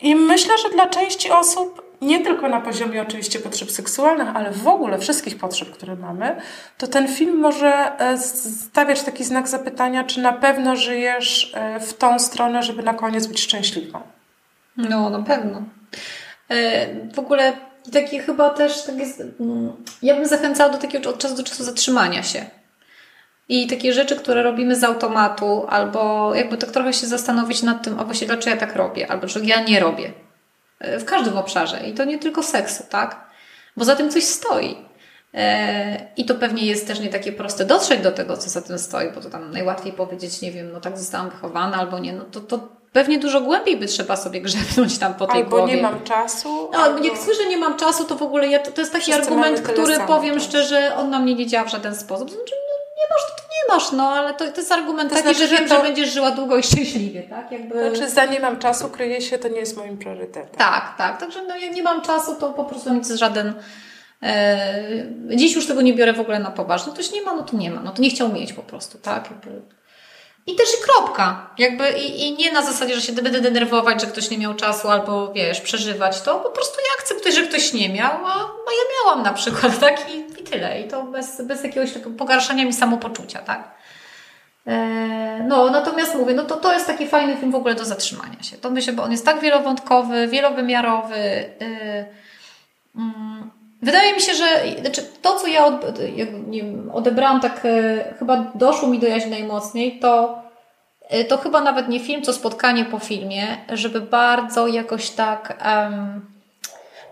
I myślę, że dla części osób nie tylko na poziomie oczywiście potrzeb seksualnych, ale w ogóle wszystkich potrzeb, które mamy, to ten film może e, stawiać taki znak zapytania, czy na pewno żyjesz e, w tą stronę, żeby na koniec być szczęśliwą. No, na pewno. E, w ogóle takie chyba też, tak jest, mm, ja bym zachęcała do takiego od czasu do czasu zatrzymania się. I takie rzeczy, które robimy z automatu, albo jakby tak trochę się zastanowić nad tym, a właśnie dlaczego ja tak robię, albo dlaczego ja nie robię w każdym obszarze i to nie tylko seksu, tak? Bo za tym coś stoi. E, I to pewnie jest też nie takie proste dotrzeć do tego, co za tym stoi, bo to tam najłatwiej powiedzieć, nie wiem, no tak zostałam wychowana albo nie, no to, to pewnie dużo głębiej by trzeba sobie grzebnąć tam po tej albo głowie. nie mam czasu. No, albo... jak słyszę, nie mam czasu, to w ogóle ja, to, to jest taki argument, który powiem czas. szczerze, on na mnie nie działa w żaden sposób. Znaczy, no, nie masz, to, to nie masz, no, ale to, to jest argument to taki, znaczy, że wiem, to... że będziesz żyła długo i szczęśliwie, tak? Jakby... Znaczy, za nie mam czasu, kryje się, to nie jest moim priorytetem. Tak, tak. Także no, jak nie mam czasu, to po prostu nic żaden e, dziś już tego nie biorę w ogóle na poważnie. Ktoś nie ma, no to nie ma. No to nie chciał mieć po prostu, tak? Jakby i też i kropka. Jakby i, i nie na zasadzie, że się będę denerwować, że ktoś nie miał czasu albo wiesz, przeżywać to. Po prostu ja akceptuję, że ktoś nie miał, a, a ja miałam na przykład, <laughs> tak? I, i tyle. I to bez, bez jakiegoś takiego pogarszania mi samopoczucia, tak? E, no, natomiast mówię, no to to jest taki fajny film w ogóle do zatrzymania się. To myślę, bo on jest tak wielowątkowy, wielowymiarowy. Yy, yy, Wydaje mi się, że znaczy to, co ja od, nie odebrałam, tak e, chyba doszło mi do jaźni najmocniej, to, e, to chyba nawet nie film, co spotkanie po filmie, żeby bardzo jakoś tak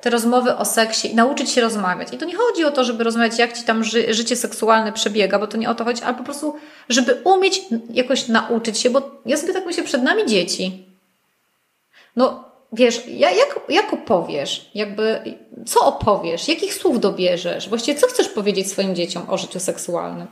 te rozmowy o seksie, nauczyć się rozmawiać. I to nie chodzi o to, żeby rozmawiać, jak ci tam ży, życie seksualne przebiega, bo to nie o to chodzi, ale po prostu, żeby umieć jakoś nauczyć się, bo ja sobie tak myślę, przed nami dzieci. No, wiesz, jak, jak opowiesz, jakby, co opowiesz, jakich słów dobierzesz, właściwie co chcesz powiedzieć swoim dzieciom o życiu seksualnym?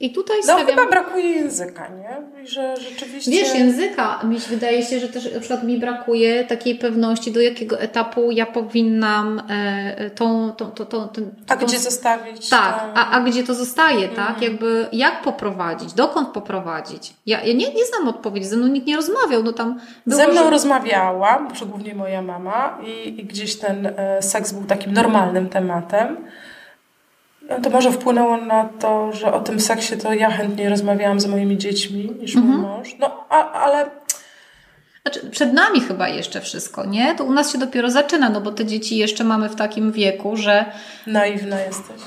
I tutaj no, stawiam... chyba brakuje języka, nie? I że rzeczywiście... Wiesz, języka. Mi się wydaje się, że też na przykład mi brakuje takiej pewności, do jakiego etapu ja powinnam e, tą... tą, tą, tą, tą a tą... gdzie zostawić? Tak, a, a gdzie to zostaje, mm. tak? Jakby jak poprowadzić, dokąd poprowadzić? Ja, ja nie, nie znam odpowiedzi, ze mną nikt nie rozmawiał, no tam... Było, ze mną że... rozmawiała, moja mama i, i gdzieś ten e, seks był takim normalnym tematem. No to może wpłynęło na to, że o tym seksie to ja chętniej rozmawiałam z moimi dziećmi niż mój mhm. mąż. No, a, ale... Znaczy, przed nami chyba jeszcze wszystko, nie? To u nas się dopiero zaczyna, no bo te dzieci jeszcze mamy w takim wieku, że... Naiwna jesteś.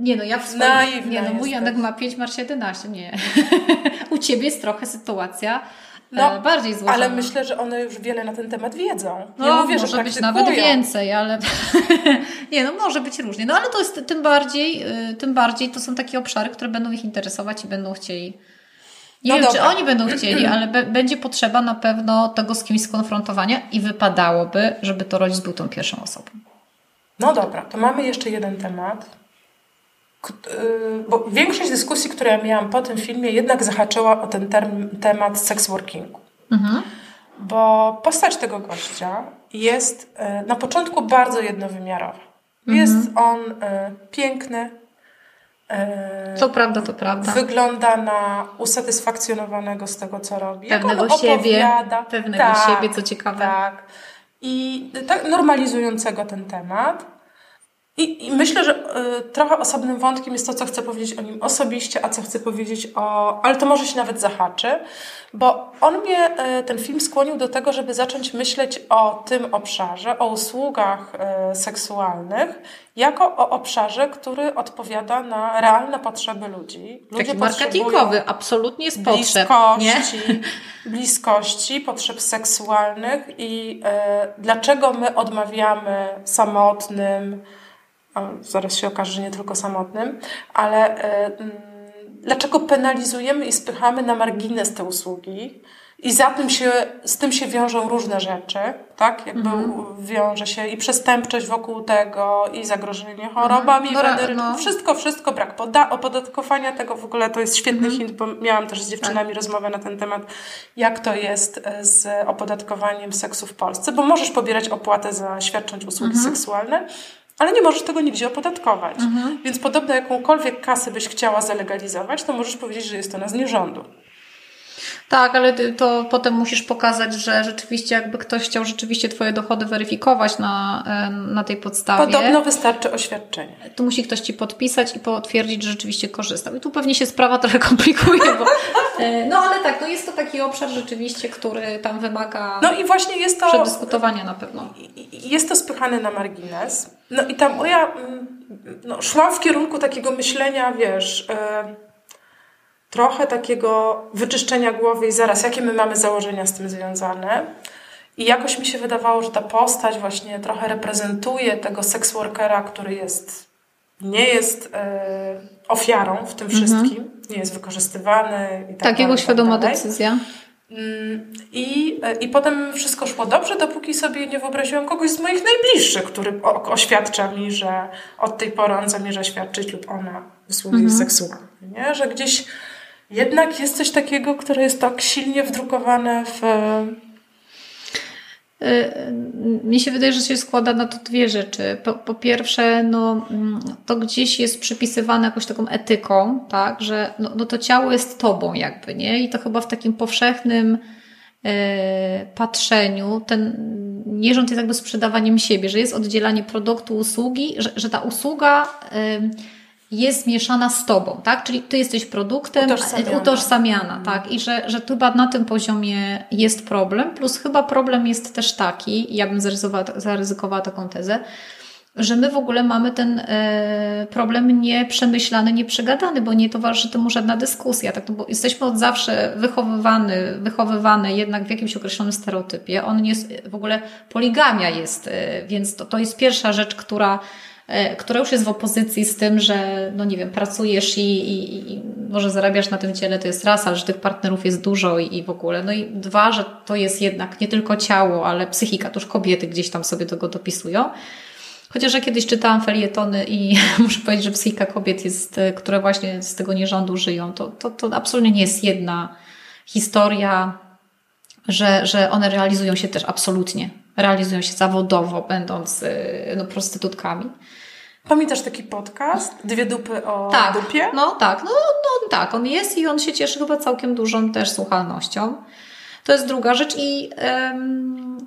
Nie no, ja w swoim... Nie no, mój Janek ma 5, masz 11, nie. <laughs> U Ciebie jest trochę sytuacja no, bardziej złożona. Ale myślę, że one już wiele na ten temat wiedzą. No, mówię, może być nawet więcej, ale <laughs> nie, no może być różnie. No ale to jest tym bardziej, y, tym bardziej to są takie obszary, które będą ich interesować i będą chcieli nie no wiem, dobra. czy oni będą chcieli, <clears throat> ale będzie potrzeba na pewno tego z kimś skonfrontowania i wypadałoby, żeby to rodzic był tą pierwszą osobą. No dobra, to mamy jeszcze jeden temat. Y, bo większość dyskusji, które ja miałam po tym filmie, jednak zahaczyła o ten term, temat sex workingu. Mhm. Bo postać tego gościa jest y, na początku bardzo jednowymiarowa. Mhm. Jest on y, piękny. To prawda, to prawda. Wygląda na usatysfakcjonowanego z tego, co robi. Pewnego siebie. Pewnego tak, siebie, co ciekawe. Tak. I tak normalizującego ten temat. I, I, myślę, że y, trochę osobnym wątkiem jest to, co chcę powiedzieć o nim osobiście, a co chcę powiedzieć o. Ale to może się nawet zahaczy, bo on mnie, y, ten film skłonił do tego, żeby zacząć myśleć o tym obszarze, o usługach y, seksualnych, jako o obszarze, który odpowiada na realne potrzeby ludzi. Ludzie Taki marketingowy, absolutnie z potrzeb. Bliskości, <laughs> bliskości, potrzeb seksualnych i y, dlaczego my odmawiamy samotnym, zaraz się okaże, że nie tylko samotnym, ale e, mm, dlaczego penalizujemy i spychamy na margines te usługi? I za tym się, z tym się wiążą różne rzeczy, tak? Jakby mhm. wiąże się i przestępczość wokół tego, i zagrożenie chorobami, mhm. no, no. wszystko, wszystko, brak poda- opodatkowania tego w ogóle to jest świetny mhm. hint, bo miałam też z dziewczynami tak. rozmowę na ten temat, jak to jest e, z opodatkowaniem seksu w Polsce, bo możesz pobierać opłatę za świadcząc usługi mhm. seksualne, ale nie możesz tego nigdzie opodatkować. Mhm. Więc podobno jakąkolwiek kasę byś chciała zalegalizować, to możesz powiedzieć, że jest to na z rządu. Tak, ale to potem musisz pokazać, że rzeczywiście jakby ktoś chciał rzeczywiście Twoje dochody weryfikować na, e, na tej podstawie. Podobno wystarczy oświadczenie. Tu musi ktoś Ci podpisać i potwierdzić, że rzeczywiście korzystał. I tu pewnie się sprawa <laughs> trochę komplikuje, bo e, no ale tak, no jest to taki obszar rzeczywiście, który tam wymaga no i właśnie jest to, przedyskutowania na pewno. Jest to spychane na margines. No i tam moja, mm, no, szłam w kierunku takiego myślenia, wiesz... Yy, trochę takiego wyczyszczenia głowy i zaraz, jakie my mamy założenia z tym związane. I jakoś mi się wydawało, że ta postać właśnie trochę reprezentuje tego sex workera, który jest, nie jest e, ofiarą w tym mhm. wszystkim, nie jest wykorzystywany. I tak, tak jego tak świadoma decyzja. Mm, I, e, I potem wszystko szło dobrze, dopóki sobie nie wyobraziłam kogoś z moich najbliższych, który oświadcza mi, że od tej pory on zamierza świadczyć lub ona usługi mhm. seksualne. Nie? Że gdzieś jednak jest coś takiego, które jest tak silnie wdrukowane w. Y, mi się wydaje, że się składa na to dwie rzeczy. Po, po, pierwsze, no, to gdzieś jest przypisywane jakąś taką etyką, tak, że no, no to ciało jest tobą, jakby, nie? I to chyba w takim powszechnym e, patrzeniu ten nierząd jest jakby sprzedawaniem siebie, że jest oddzielanie produktu, usługi, że, że ta usługa. E, jest mieszana z tobą, tak? Czyli ty jesteś produktem, utożsamiana, utożsamiana tak? I że, że chyba na tym poziomie jest problem, plus chyba problem jest też taki, ja bym zaryzykowała, zaryzykowała taką tezę, że my w ogóle mamy ten e, problem nieprzemyślany, nieprzegadany, bo nie towarzyszy temu żadna dyskusja, tak? No bo jesteśmy od zawsze wychowywany, wychowywane jednak w jakimś określonym stereotypie. On jest, w ogóle poligamia jest, e, więc to, to jest pierwsza rzecz, która która już jest w opozycji z tym, że, no nie wiem, pracujesz i, i, i może zarabiasz na tym ciele, to jest raz, ale że tych partnerów jest dużo i, i w ogóle. No i dwa, że to jest jednak nie tylko ciało, ale psychika, to już kobiety gdzieś tam sobie tego dopisują. Chociaż ja kiedyś czytałam felietony i <laughs> muszę powiedzieć, że psychika kobiet jest, e, które właśnie z tego nierządu żyją, to, to, to absolutnie nie jest jedna historia, że, że one realizują się też absolutnie. Realizują się zawodowo, będąc e, no, prostytutkami. Pamiętasz taki podcast? Dwie dupy o tak, dupie? No tak, no, no tak, on jest i on się cieszy chyba całkiem dużą też słuchalnością. To jest druga rzecz i um,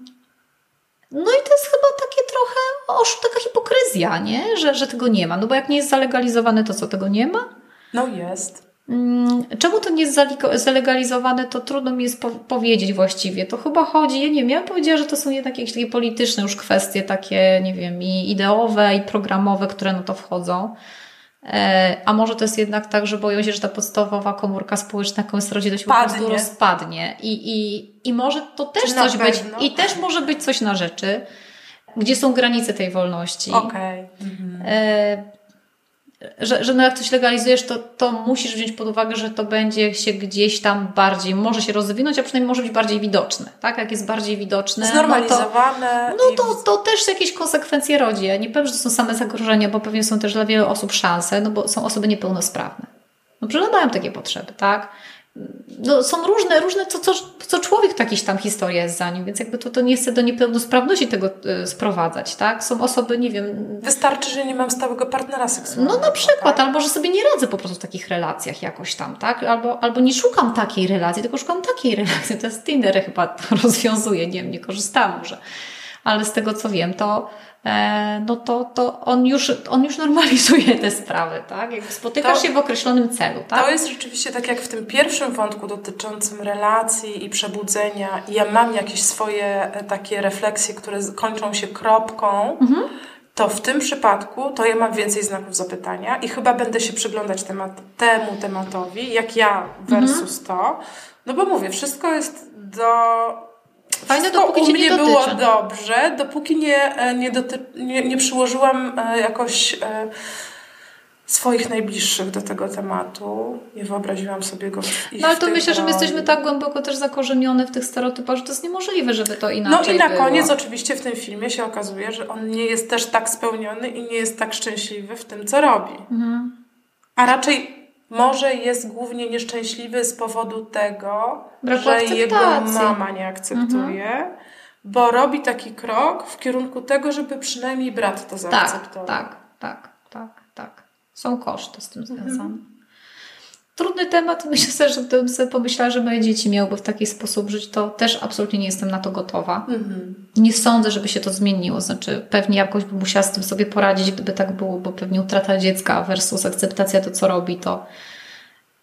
no i to jest chyba takie trochę osz, taka hipokryzja, nie? Że, że tego nie ma. No bo jak nie jest zalegalizowane, to co, tego nie ma? No jest. Mm, czemu to nie jest zalegalizowane, to trudno mi jest powiedzieć właściwie. To chyba chodzi, ja nie wiem, ja bym powiedziała, że to są jednak jakieś takie polityczne już kwestie, takie, nie wiem, i ideowe, i programowe, które na to wchodzą. E, a może to jest jednak tak, że boją się, że ta podstawowa komórka społeczna, jaką jest rodzina, się po prostu rozpadnie. I, i, I może to też coś być. I też może być coś na rzeczy, gdzie są granice tej wolności. Okej. Okay. Mhm. E, że, że no jak coś legalizujesz, to, to musisz wziąć pod uwagę, że to będzie się gdzieś tam bardziej, może się rozwinąć, a przynajmniej może być bardziej widoczne. Tak? Jak jest bardziej widoczne. Znormalizowane. No to, no to, to też jakieś konsekwencje rodzi. Ja nie powiem, że to są same zagrożenia, bo pewnie są też dla wielu osób szanse, no bo są osoby niepełnosprawne. No przeglądają takie potrzeby, tak? No, są różne, różne co, co, co człowiek to jakieś tam historia jest za nim, więc jakby to, to nie chcę do niepełnosprawności tego y, sprowadzać, tak? Są osoby, nie wiem... Wystarczy, że nie mam stałego partnera seksualnego. No na przykład, tak? albo że sobie nie radzę po prostu w takich relacjach jakoś tam, tak? Albo, albo nie szukam takiej relacji, tylko szukam takiej <laughs> relacji. To jest Tinder chyba to rozwiązuje, nie wiem, nie korzystam może. Ale z tego co wiem, to E, no to, to on, już, on już normalizuje te sprawy, tak? Jak spotykasz to, się w określonym celu, tak? To jest rzeczywiście tak jak w tym pierwszym wątku dotyczącym relacji i przebudzenia i ja mam jakieś swoje e, takie refleksje, które kończą się kropką, mhm. to w tym przypadku to ja mam więcej znaków zapytania i chyba będę się przyglądać temat, temu tematowi, jak ja versus mhm. to, no bo mówię, wszystko jest do Fajne, dopóki u mnie nie było dobrze, dopóki nie, e, nie, doty, nie, nie przyłożyłam e, jakoś e, swoich najbliższych do tego tematu. Nie wyobraziłam sobie go w ich No ale to myślę, że my jesteśmy tak głęboko też zakorzenione w tych stereotypach, że to jest niemożliwe, żeby to inaczej No i na było. koniec oczywiście w tym filmie się okazuje, że on nie jest też tak spełniony i nie jest tak szczęśliwy w tym, co robi. Mhm. A raczej może jest głównie nieszczęśliwy z powodu tego, Braku że akceptacji. jego mama nie akceptuje, mhm. bo robi taki krok w kierunku tego, żeby przynajmniej brat to tak, zaakceptował. Tak, tak, tak, tak, tak. Są koszty z tym mhm. związane. Mhm. Trudny temat. Myślę sobie, że gdybym sobie pomyślała, że moje dzieci miałyby w taki sposób żyć, to też absolutnie nie jestem na to gotowa. Mhm. Nie sądzę, żeby się to zmieniło. Znaczy, pewnie jakoś bym musiała z tym sobie poradzić, gdyby tak było, bo pewnie utrata dziecka versus akceptacja to, co robi, to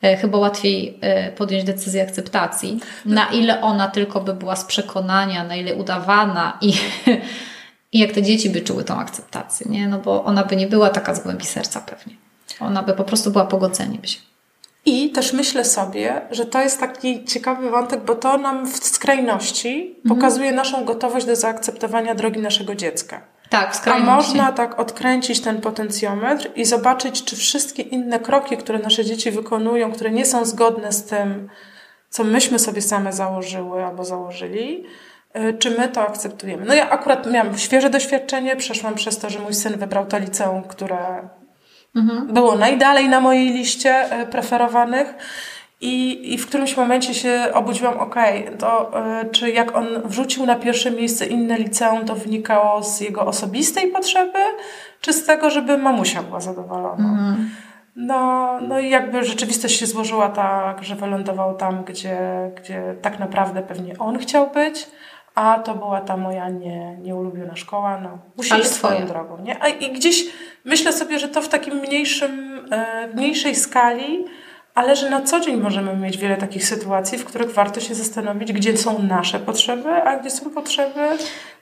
e, chyba łatwiej e, podjąć decyzję akceptacji. Na ile ona tylko by była z przekonania, na ile udawana i, <laughs> i jak te dzieci by czuły tą akceptację, nie? No bo ona by nie była taka z głębi serca pewnie. Ona by po prostu była pogodzeniem się. I też myślę sobie, że to jest taki ciekawy wątek, bo to nam w skrajności mhm. pokazuje naszą gotowość do zaakceptowania drogi naszego dziecka. Tak, w skrajności. A można tak odkręcić ten potencjometr i zobaczyć, czy wszystkie inne kroki, które nasze dzieci wykonują, które nie są zgodne z tym, co myśmy sobie same założyły albo założyli, y, czy my to akceptujemy. No ja akurat miałam świeże doświadczenie, przeszłam przez to, że mój syn wybrał to liceum, które Mhm. Było najdalej na mojej liście e, preferowanych. I, I w którymś momencie się obudziłam, okej, okay, to y, czy jak on wrzucił na pierwsze miejsce inne liceum, to wynikało z jego osobistej potrzeby, czy z tego, żeby mamusia była zadowolona? Mhm. No, no i jakby rzeczywistość się złożyła tak, że wylądował tam, gdzie, gdzie tak naprawdę pewnie on chciał być a to była ta moja nie, nieulubiona szkoła, no musi iść swoją drogą, nie? A, I gdzieś myślę sobie, że to w takim mniejszym, e, mniejszej skali, ale że na co dzień możemy mieć wiele takich sytuacji, w których warto się zastanowić, gdzie są nasze potrzeby, a gdzie są potrzeby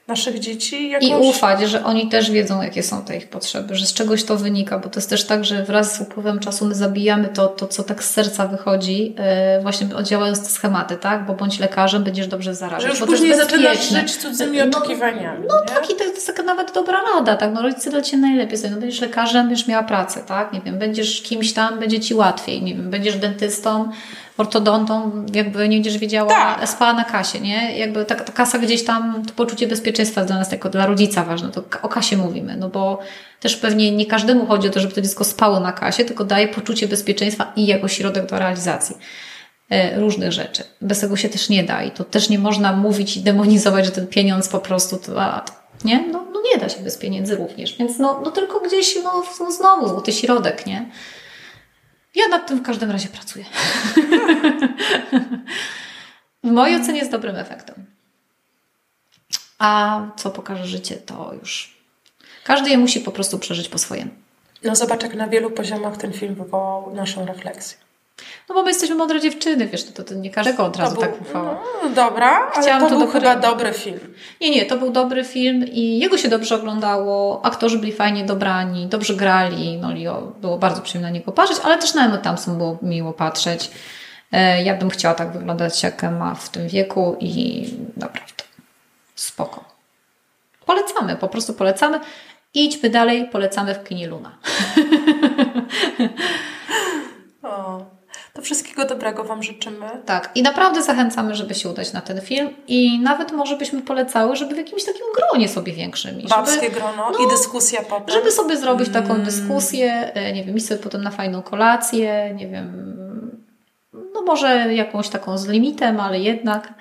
naszych dzieci. Jakoś... I ufać, że oni też wiedzą, jakie są te ich potrzeby, że z czegoś to wynika, bo to jest też tak, że wraz z upływem czasu my zabijamy to, to co tak z serca wychodzi, yy, właśnie działając te schematy, tak? Bo bądź lekarzem, będziesz dobrze zarabiać. Że już bo później zaczynasz żyć cudzymi no, oczekiwaniami. No, no tak, i to jest taka nawet dobra rada, tak? No rodzice dla Ciebie najlepiej sobie, no będziesz lekarzem, będziesz miała pracę, tak? Nie wiem, będziesz kimś tam, będzie Ci łatwiej, nie wiem, będziesz dentystą, ortodontą, jakby nie będziesz wiedziała, tak. spała na kasie, nie? Jakby ta, ta kasa gdzieś tam, to poczucie bezpieczeństwa dla nas jako dla rodzica ważne, to o kasie mówimy, no bo też pewnie nie każdemu chodzi o to, żeby to dziecko spało na kasie, tylko daje poczucie bezpieczeństwa i jako środek do realizacji e, różnych rzeczy. Bez tego się też nie da i to też nie można mówić i demonizować, że ten pieniądz po prostu to, a, nie? No, no nie da się bez pieniędzy również, więc no, no tylko gdzieś, no, no znowu złoty środek, nie? Ja nad tym w każdym razie pracuję. <laughs> w mojej ocenie jest dobrym efektem. A co pokaże życie, to już każdy je musi po prostu przeżyć po swojemu. No zobacz, jak na wielu poziomach ten film wywołał naszą refleksję. No bo my jesteśmy mądre dziewczyny, wiesz, to, to nie każdego od razu był, tak ufała. No, dobra, ale Chciałam to, to był chyba dobry film. Nie, nie, to był dobry film i jego się dobrze oglądało, aktorzy byli fajnie dobrani, dobrze grali, no Leo, było bardzo przyjemne na niego patrzeć, ale też na Emma Thompson było miło patrzeć. E, Ja bym chciała tak wyglądać jak Emma w tym wieku i naprawdę spoko. Polecamy, po prostu polecamy. Idźmy dalej, polecamy w kinie Luna. <laughs> O, to wszystkiego dobrego Wam życzymy. Tak, i naprawdę zachęcamy, żeby się udać na ten film i nawet może byśmy polecały, żeby w jakimś takim gronie sobie większym. Babskie żeby, grono no, i dyskusja potem. żeby sobie zrobić taką Mm. dyskusję, e, nie wiem, iść sobie potem na fajną kolację, nie wiem, no może jakąś taką z limitem, ale jednak,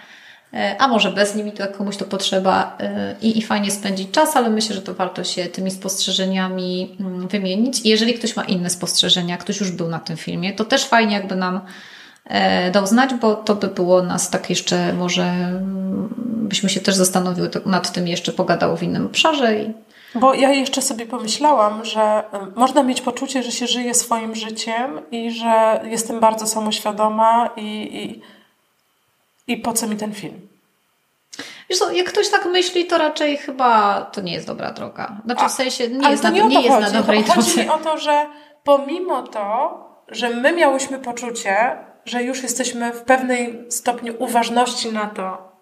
a może bez limitu, jak komuś to potrzeba e, i, i fajnie spędzić czas, ale myślę, że to warto się tymi spostrzeżeniami mm, wymienić. I jeżeli ktoś ma inne spostrzeżenia, ktoś już był na tym filmie, to też fajnie jakby nam e, dał znać, bo to by było nas tak jeszcze, może mm, byśmy się też zastanowiły to- nad tym, jeszcze pogadało w innym obszarze i Bo ja jeszcze sobie pomyślałam, że y, można mieć poczucie, że się żyje swoim życiem i że jestem bardzo samoświadoma i, i, i po co mi ten film? Wiesz co, jak ktoś tak myśli, to raczej chyba to nie jest dobra droga. Znaczy w sensie nie jest, na, nie nie jest chodzi. na dobrej chodzi drodze. mi o to, że pomimo to, że my miałyśmy poczucie, że już jesteśmy w pewnej stopniu uważności na to,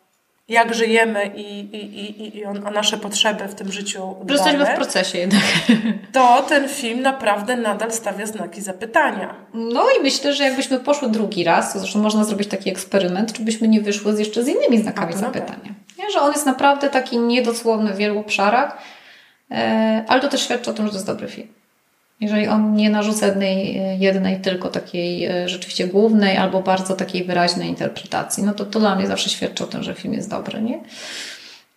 jak żyjemy i, i, i, i o, o nasze potrzeby w tym życiu jesteśmy w procesie jednak. <laughs> to ten film naprawdę nadal stawia znaki zapytania. No i myślę, że jakbyśmy poszły drugi raz, to zresztą można zrobić taki eksperyment, czy byśmy nie wyszły z jeszcze z innymi znakami zapytania. Nie, że on jest naprawdę taki niedosłowny w wielu obszarach, e, ale to też świadczy o tym, że to jest dobry film. Jeżeli on nie narzuca jednej, jednej tylko takiej e, rzeczywiście głównej albo bardzo takiej wyraźnej interpretacji, no to to dla mnie zawsze świadczy o tym, że film jest dobry, nie?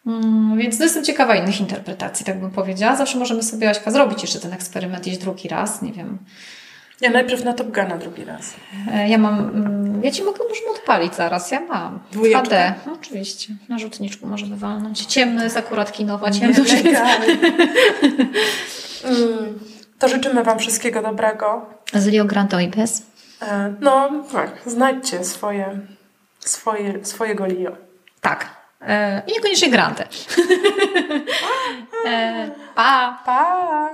Mm, Więc no jestem ciekawa innych interpretacji, tak bym powiedziała. Zawsze możemy sobie, Aśka, zrobić jeszcze ten eksperyment, iść drugi raz, nie wiem. Ja najpierw na Top Guna drugi raz. E, Ja mam, mm, ja Ci mogę możemy odpalić zaraz, ja mam. Dwójeczkę? HD, no, oczywiście. Na rzutniczku może wywalnąć. Ciemny jest akurat kinowa, ciemny. Legalnie. <laughs> To życzymy Wam wszystkiego dobrego. Z Rio Grande Oibes. E, no tak, znajdźcie swoje, swoje, swojego Lio. Tak. E, I niekoniecznie Grande. <laughs> E, pa! Pa!